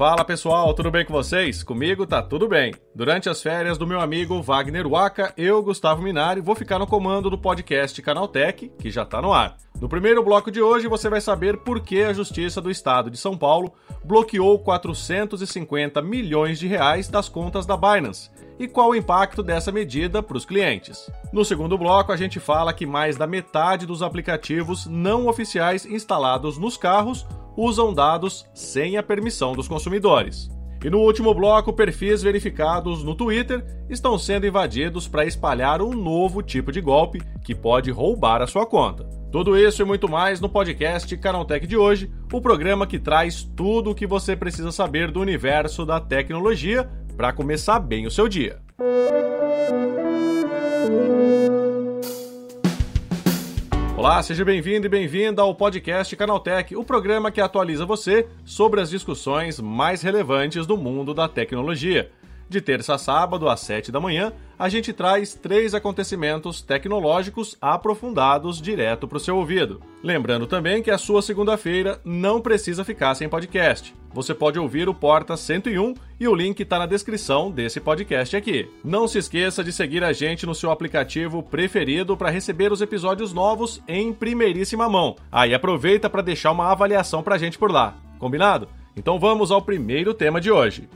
Fala pessoal, tudo bem com vocês? Comigo tá tudo bem. Durante as férias do meu amigo Wagner Waka, eu, Gustavo Minari, vou ficar no comando do podcast Canaltech, que já tá no ar. No primeiro bloco de hoje você vai saber por que a Justiça do Estado de São Paulo bloqueou 450 milhões de reais das contas da Binance e qual o impacto dessa medida para os clientes. No segundo bloco, a gente fala que mais da metade dos aplicativos não oficiais instalados nos carros usam dados sem a permissão dos consumidores. E no último bloco, perfis verificados no Twitter estão sendo invadidos para espalhar um novo tipo de golpe que pode roubar a sua conta. Tudo isso e muito mais no podcast Canaltech de hoje, o programa que traz tudo o que você precisa saber do universo da tecnologia para começar bem o seu dia. Olá, seja bem-vindo e bem-vinda ao podcast Canaltech, o programa que atualiza você sobre as discussões mais relevantes do mundo da tecnologia. De terça a sábado, às 7 da manhã, a gente traz três acontecimentos tecnológicos aprofundados direto para o seu ouvido. Lembrando também que a sua segunda-feira não precisa ficar sem podcast você pode ouvir o Porta 101 e o link está na descrição desse podcast aqui. Não se esqueça de seguir a gente no seu aplicativo preferido para receber os episódios novos em primeiríssima mão. Aí ah, aproveita para deixar uma avaliação para a gente por lá. Combinado? Então vamos ao primeiro tema de hoje.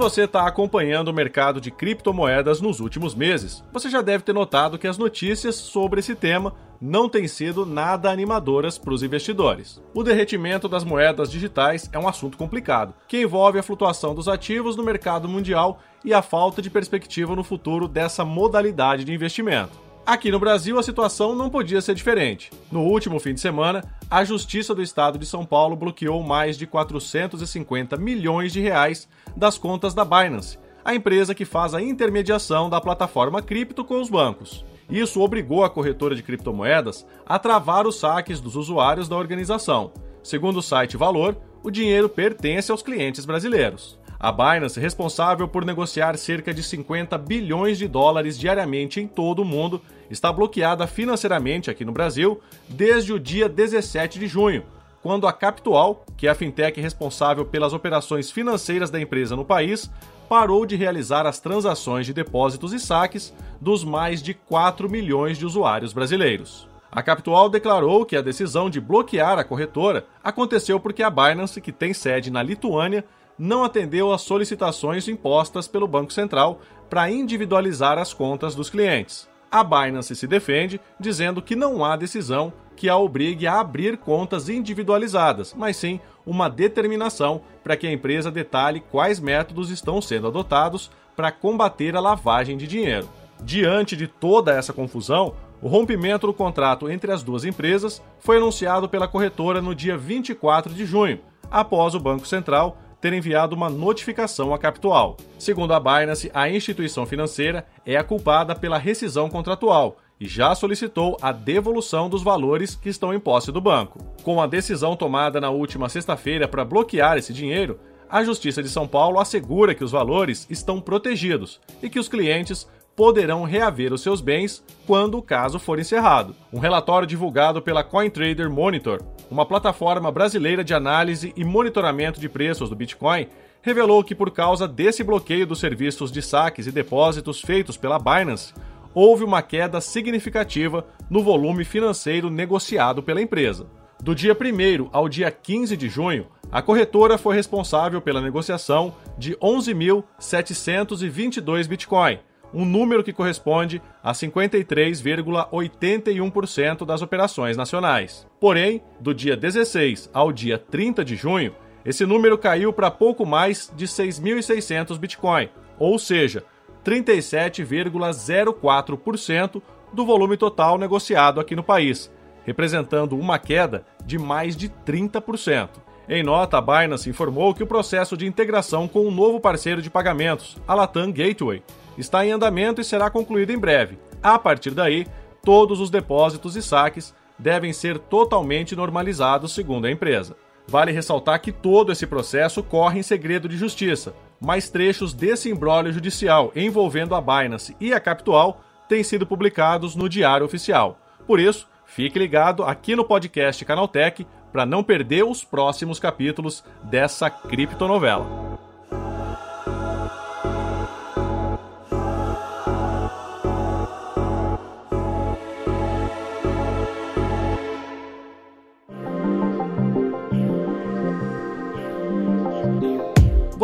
Você está acompanhando o mercado de criptomoedas nos últimos meses, você já deve ter notado que as notícias sobre esse tema não têm sido nada animadoras para os investidores. O derretimento das moedas digitais é um assunto complicado, que envolve a flutuação dos ativos no mercado mundial e a falta de perspectiva no futuro dessa modalidade de investimento. Aqui no Brasil, a situação não podia ser diferente. No último fim de semana, a Justiça do Estado de São Paulo bloqueou mais de 450 milhões de reais das contas da Binance, a empresa que faz a intermediação da plataforma cripto com os bancos. Isso obrigou a corretora de criptomoedas a travar os saques dos usuários da organização. Segundo o site Valor, o dinheiro pertence aos clientes brasileiros. A Binance, responsável por negociar cerca de 50 bilhões de dólares diariamente em todo o mundo, está bloqueada financeiramente aqui no Brasil desde o dia 17 de junho, quando a Capital, que é a fintech responsável pelas operações financeiras da empresa no país, parou de realizar as transações de depósitos e saques dos mais de 4 milhões de usuários brasileiros. A Capital declarou que a decisão de bloquear a corretora aconteceu porque a Binance, que tem sede na Lituânia, não atendeu às solicitações impostas pelo Banco Central para individualizar as contas dos clientes. A Binance se defende, dizendo que não há decisão que a obrigue a abrir contas individualizadas, mas sim uma determinação para que a empresa detalhe quais métodos estão sendo adotados para combater a lavagem de dinheiro. Diante de toda essa confusão, o rompimento do contrato entre as duas empresas foi anunciado pela corretora no dia 24 de junho, após o Banco Central ter enviado uma notificação à Capital. Segundo a Binance, a instituição financeira é a culpada pela rescisão contratual e já solicitou a devolução dos valores que estão em posse do banco. Com a decisão tomada na última sexta-feira para bloquear esse dinheiro, a Justiça de São Paulo assegura que os valores estão protegidos e que os clientes poderão reaver os seus bens quando o caso for encerrado. Um relatório divulgado pela CoinTrader Monitor, uma plataforma brasileira de análise e monitoramento de preços do Bitcoin, revelou que por causa desse bloqueio dos serviços de saques e depósitos feitos pela Binance, houve uma queda significativa no volume financeiro negociado pela empresa. Do dia 1 ao dia 15 de junho, a corretora foi responsável pela negociação de 11.722 Bitcoin, um número que corresponde a 53,81% das operações nacionais. Porém, do dia 16 ao dia 30 de junho, esse número caiu para pouco mais de 6.600 Bitcoin, ou seja, 37,04% do volume total negociado aqui no país, representando uma queda de mais de 30%. Em nota, a Binance informou que o processo de integração com um novo parceiro de pagamentos, a Latam Gateway, está em andamento e será concluído em breve. A partir daí, todos os depósitos e saques devem ser totalmente normalizados, segundo a empresa. Vale ressaltar que todo esse processo corre em segredo de justiça, mas trechos desse imbróglio judicial envolvendo a Binance e a Capital têm sido publicados no Diário Oficial. Por isso, fique ligado aqui no podcast Canaltech para não perder os próximos capítulos dessa criptonovela.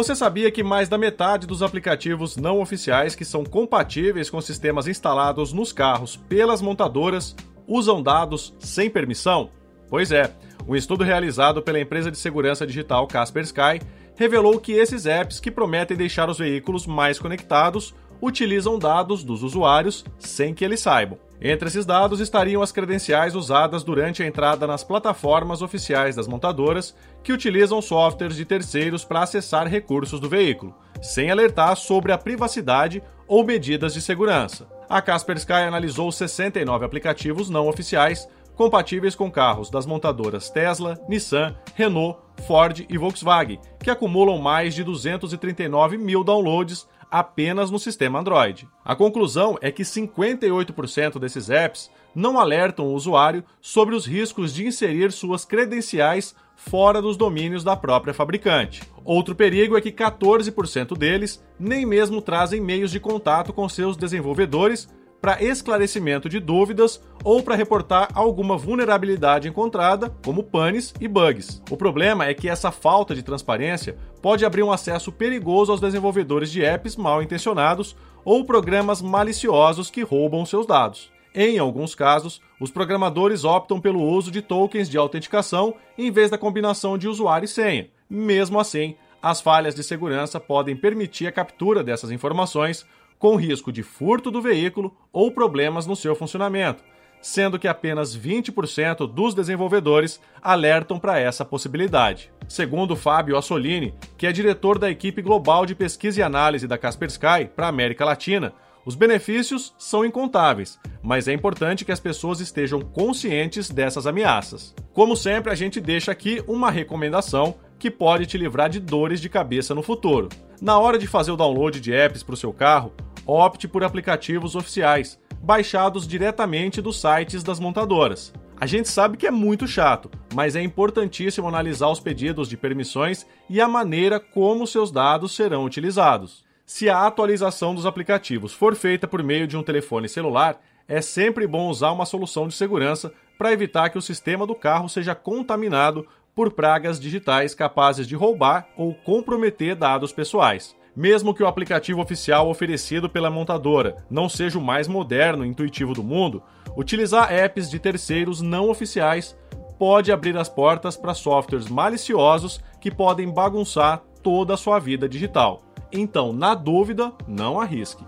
Você sabia que mais da metade dos aplicativos não oficiais que são compatíveis com sistemas instalados nos carros pelas montadoras usam dados sem permissão? Pois é, um estudo realizado pela empresa de segurança digital Kaspersky revelou que esses apps que prometem deixar os veículos mais conectados utilizam dados dos usuários sem que eles saibam. Entre esses dados estariam as credenciais usadas durante a entrada nas plataformas oficiais das montadoras que utilizam softwares de terceiros para acessar recursos do veículo, sem alertar sobre a privacidade ou medidas de segurança. A Kaspersky analisou 69 aplicativos não oficiais compatíveis com carros das montadoras Tesla, Nissan, Renault, Ford e Volkswagen, que acumulam mais de 239 mil downloads apenas no sistema Android. A conclusão é que 58% desses apps não alertam o usuário sobre os riscos de inserir suas credenciais fora dos domínios da própria fabricante. Outro perigo é que 14% deles nem mesmo trazem meios de contato com seus desenvolvedores para esclarecimento de dúvidas ou para reportar alguma vulnerabilidade encontrada, como panes e bugs. O problema é que essa falta de transparência pode abrir um acesso perigoso aos desenvolvedores de apps mal intencionados ou programas maliciosos que roubam seus dados. Em alguns casos, os programadores optam pelo uso de tokens de autenticação em vez da combinação de usuário e senha. Mesmo assim, as falhas de segurança podem permitir a captura dessas informações, com risco de furto do veículo ou problemas no seu funcionamento, sendo que apenas 20% dos desenvolvedores alertam para essa possibilidade. Segundo Fábio Assolini, que é diretor da equipe global de pesquisa e análise da Kaspersky para a América Latina, os benefícios são incontáveis, mas é importante que as pessoas estejam conscientes dessas ameaças. Como sempre, a gente deixa aqui uma recomendação que pode te livrar de dores de cabeça no futuro. Na hora de fazer o download de apps para o seu carro, opte por aplicativos oficiais, baixados diretamente dos sites das montadoras. A gente sabe que é muito chato, mas é importantíssimo analisar os pedidos de permissões e a maneira como seus dados serão utilizados. Se a atualização dos aplicativos for feita por meio de um telefone celular, é sempre bom usar uma solução de segurança para evitar que o sistema do carro seja contaminado por pragas digitais capazes de roubar ou comprometer dados pessoais. Mesmo que o aplicativo oficial oferecido pela montadora não seja o mais moderno e intuitivo do mundo, utilizar apps de terceiros não oficiais pode abrir as portas para softwares maliciosos que podem bagunçar toda a sua vida digital. Então, na dúvida, não arrisque.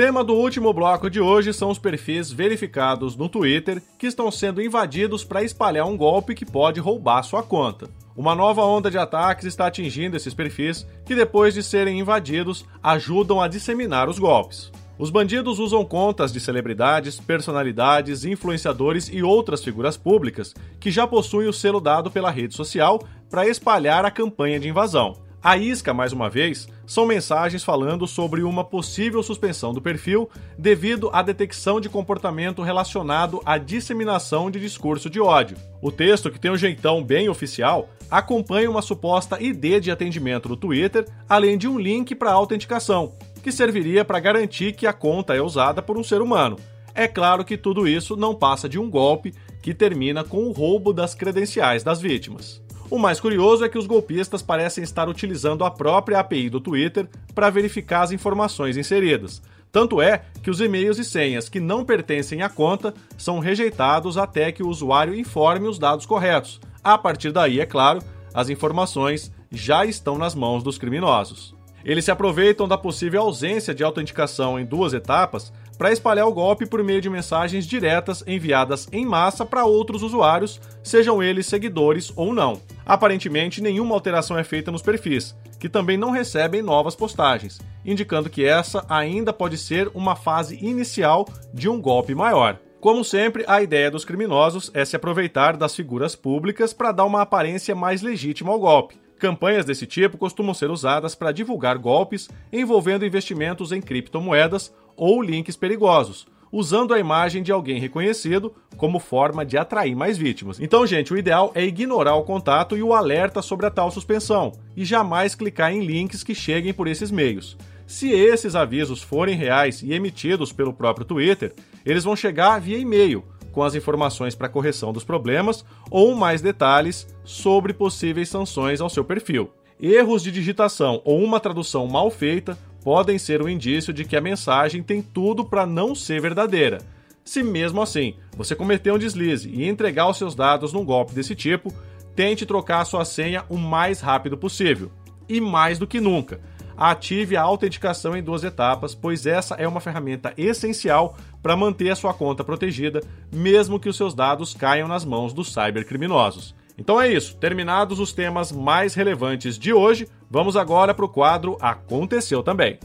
Tema do último bloco de hoje são os perfis verificados no Twitter que estão sendo invadidos para espalhar um golpe que pode roubar sua conta. Uma nova onda de ataques está atingindo esses perfis que, depois de serem invadidos, ajudam a disseminar os golpes. Os bandidos usam contas de celebridades, personalidades, influenciadores e outras figuras públicas que já possuem o selo dado pela rede social para espalhar a campanha de invasão. A isca, mais uma vez, são mensagens falando sobre uma possível suspensão do perfil devido à detecção de comportamento relacionado à disseminação de discurso de ódio. O texto, que tem um jeitão bem oficial, acompanha uma suposta ID de atendimento do Twitter, além de um link para autenticação, que serviria para garantir que a conta é usada por um ser humano. É claro que tudo isso não passa de um golpe que termina com o roubo das credenciais das vítimas. O mais curioso é que os golpistas parecem estar utilizando a própria API do Twitter para verificar as informações inseridas. Tanto é que os e-mails e senhas que não pertencem à conta são rejeitados até que o usuário informe os dados corretos. A partir daí, é claro, as informações já estão nas mãos dos criminosos. Eles se aproveitam da possível ausência de autenticação em duas etapas para espalhar o golpe por meio de mensagens diretas enviadas em massa para outros usuários, sejam eles seguidores ou não. Aparentemente, nenhuma alteração é feita nos perfis, que também não recebem novas postagens, indicando que essa ainda pode ser uma fase inicial de um golpe maior. Como sempre, a ideia dos criminosos é se aproveitar das figuras públicas para dar uma aparência mais legítima ao golpe. Campanhas desse tipo costumam ser usadas para divulgar golpes envolvendo investimentos em criptomoedas ou links perigosos, usando a imagem de alguém reconhecido como forma de atrair mais vítimas. Então, gente, o ideal é ignorar o contato e o alerta sobre a tal suspensão e jamais clicar em links que cheguem por esses meios. Se esses avisos forem reais e emitidos pelo próprio Twitter, eles vão chegar via e-mail, com as informações para correção dos problemas ou mais detalhes sobre possíveis sanções ao seu perfil. Erros de digitação ou uma tradução mal feita podem ser um indício de que a mensagem tem tudo para não ser verdadeira. Se mesmo assim você cometer um deslize e entregar os seus dados num golpe desse tipo, tente trocar sua senha o mais rápido possível. E mais do que nunca, ative a autenticação em duas etapas, pois essa é uma ferramenta essencial para manter a sua conta protegida, mesmo que os seus dados caiam nas mãos dos cybercriminosos. Então é isso, terminados os temas mais relevantes de hoje, vamos agora para o quadro Aconteceu Também.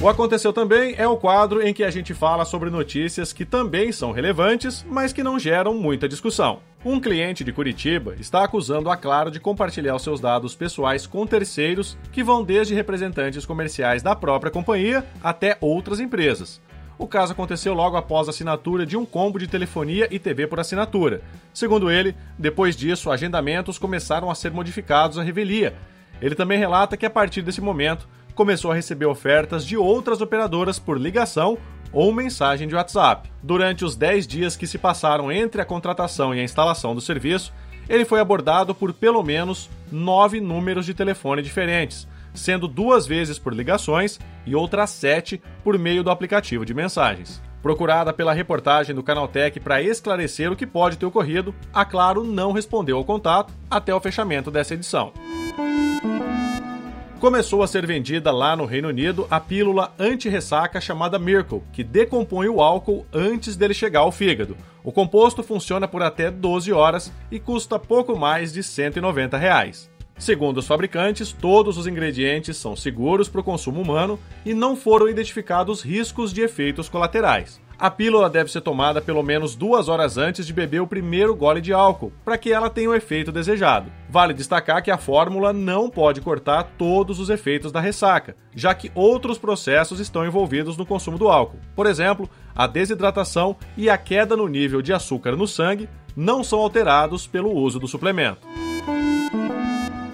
O Aconteceu Também é o quadro em que a gente fala sobre notícias que também são relevantes, mas que não geram muita discussão. Um cliente de Curitiba está acusando a Claro de compartilhar os seus dados pessoais com terceiros que vão desde representantes comerciais da própria companhia até outras empresas. O caso aconteceu logo após a assinatura de um combo de telefonia e TV por assinatura. Segundo ele, depois disso, agendamentos começaram a ser modificados à revelia. Ele também relata que a partir desse momento, começou a receber ofertas de outras operadoras por ligação ou mensagem de WhatsApp. Durante os 10 dias que se passaram entre a contratação e a instalação do serviço, ele foi abordado por pelo menos nove números de telefone diferentes, sendo duas vezes por ligações e outras sete por meio do aplicativo de mensagens. Procurada pela reportagem do Canaltech para esclarecer o que pode ter ocorrido, a Claro não respondeu ao contato até o fechamento dessa edição começou a ser vendida lá no Reino Unido a pílula anti-ressaca chamada Miracle, que decompõe o álcool antes dele chegar ao fígado. O composto funciona por até 12 horas e custa pouco mais de 190 reais. Segundo os fabricantes, todos os ingredientes são seguros para o consumo humano e não foram identificados riscos de efeitos colaterais. A pílula deve ser tomada pelo menos duas horas antes de beber o primeiro gole de álcool, para que ela tenha o efeito desejado. Vale destacar que a fórmula não pode cortar todos os efeitos da ressaca, já que outros processos estão envolvidos no consumo do álcool. Por exemplo, a desidratação e a queda no nível de açúcar no sangue não são alterados pelo uso do suplemento.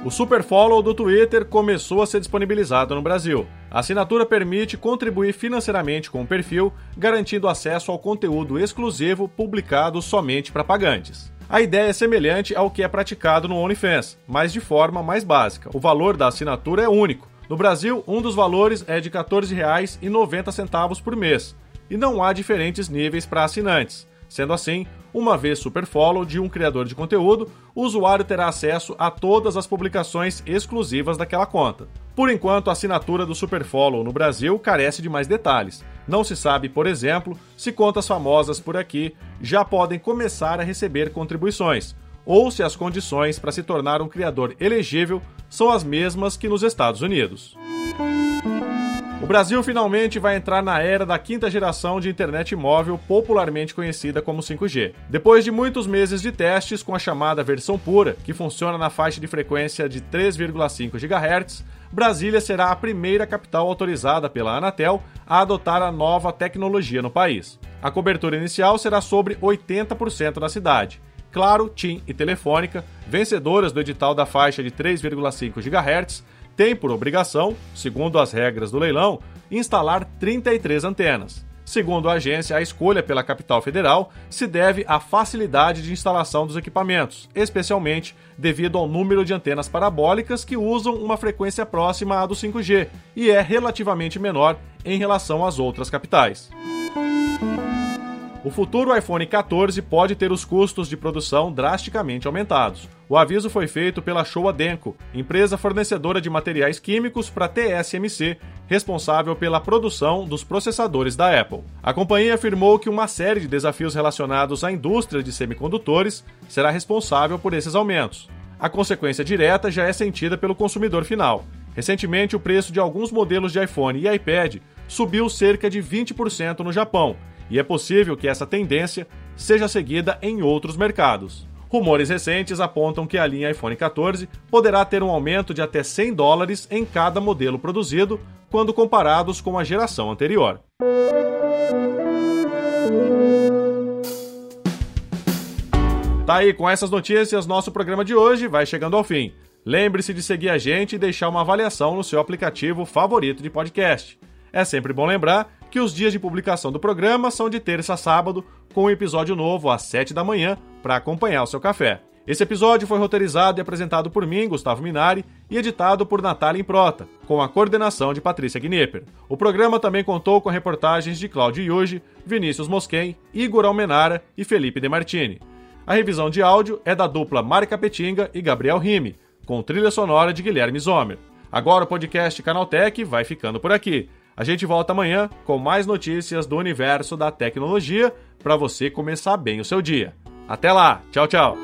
O Super Follow do Twitter começou a ser disponibilizado no Brasil. A assinatura permite contribuir financeiramente com o perfil, garantindo acesso ao conteúdo exclusivo publicado somente para pagantes. A ideia é semelhante ao que é praticado no OnlyFans, mas de forma mais básica. O valor da assinatura é único. No Brasil, um dos valores é de R$ 14,90 por mês, e não há diferentes níveis para assinantes. Sendo assim, uma vez superfollow de um criador de conteúdo, o usuário terá acesso a todas as publicações exclusivas daquela conta. Por enquanto, a assinatura do Superfollow no Brasil carece de mais detalhes. Não se sabe, por exemplo, se contas famosas por aqui já podem começar a receber contribuições, ou se as condições para se tornar um criador elegível são as mesmas que nos Estados Unidos. O Brasil finalmente vai entrar na era da quinta geração de internet móvel, popularmente conhecida como 5G. Depois de muitos meses de testes com a chamada versão pura, que funciona na faixa de frequência de 3,5 GHz, Brasília será a primeira capital autorizada pela Anatel a adotar a nova tecnologia no país. A cobertura inicial será sobre 80% da cidade. Claro, TIM e Telefônica, vencedoras do edital da faixa de 3,5 GHz, tem por obrigação, segundo as regras do leilão, instalar 33 antenas. Segundo a agência, a escolha pela capital federal se deve à facilidade de instalação dos equipamentos, especialmente devido ao número de antenas parabólicas que usam uma frequência próxima à do 5G e é relativamente menor em relação às outras capitais. O futuro iPhone 14 pode ter os custos de produção drasticamente aumentados. O aviso foi feito pela Showa Denko, empresa fornecedora de materiais químicos para TSMC, responsável pela produção dos processadores da Apple. A companhia afirmou que uma série de desafios relacionados à indústria de semicondutores será responsável por esses aumentos. A consequência direta já é sentida pelo consumidor final. Recentemente, o preço de alguns modelos de iPhone e iPad subiu cerca de 20% no Japão e é possível que essa tendência seja seguida em outros mercados. Rumores recentes apontam que a linha iPhone 14 poderá ter um aumento de até 100 dólares em cada modelo produzido quando comparados com a geração anterior. Tá aí, com essas notícias, nosso programa de hoje vai chegando ao fim. Lembre-se de seguir a gente e deixar uma avaliação no seu aplicativo favorito de podcast. É sempre bom lembrar que os dias de publicação do programa são de terça a sábado, com um episódio novo às 7 da manhã para acompanhar o seu café. Esse episódio foi roteirizado e apresentado por mim, Gustavo Minari, e editado por Natália Improta, com a coordenação de Patrícia Gnipper. O programa também contou com reportagens de Cláudio Yuji, Vinícius Mosquen, Igor Almenara e Felipe De Martini. A revisão de áudio é da dupla Mari Capetinga e Gabriel Rime, com trilha sonora de Guilherme Zomer. Agora o podcast Canaltech vai ficando por aqui. A gente volta amanhã com mais notícias do universo da tecnologia para você começar bem o seu dia. Até lá, tchau, tchau.